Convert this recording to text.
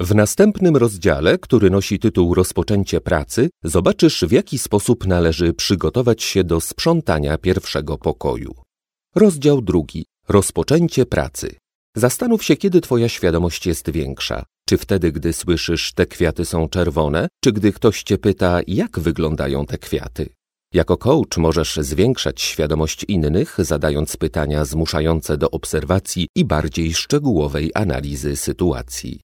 W następnym rozdziale, który nosi tytuł Rozpoczęcie pracy, zobaczysz w jaki sposób należy przygotować się do sprzątania pierwszego pokoju. Rozdział drugi. Rozpoczęcie pracy. Zastanów się, kiedy twoja świadomość jest większa. Czy wtedy, gdy słyszysz, te kwiaty są czerwone, czy gdy ktoś cię pyta, jak wyglądają te kwiaty? Jako coach możesz zwiększać świadomość innych, zadając pytania zmuszające do obserwacji i bardziej szczegółowej analizy sytuacji.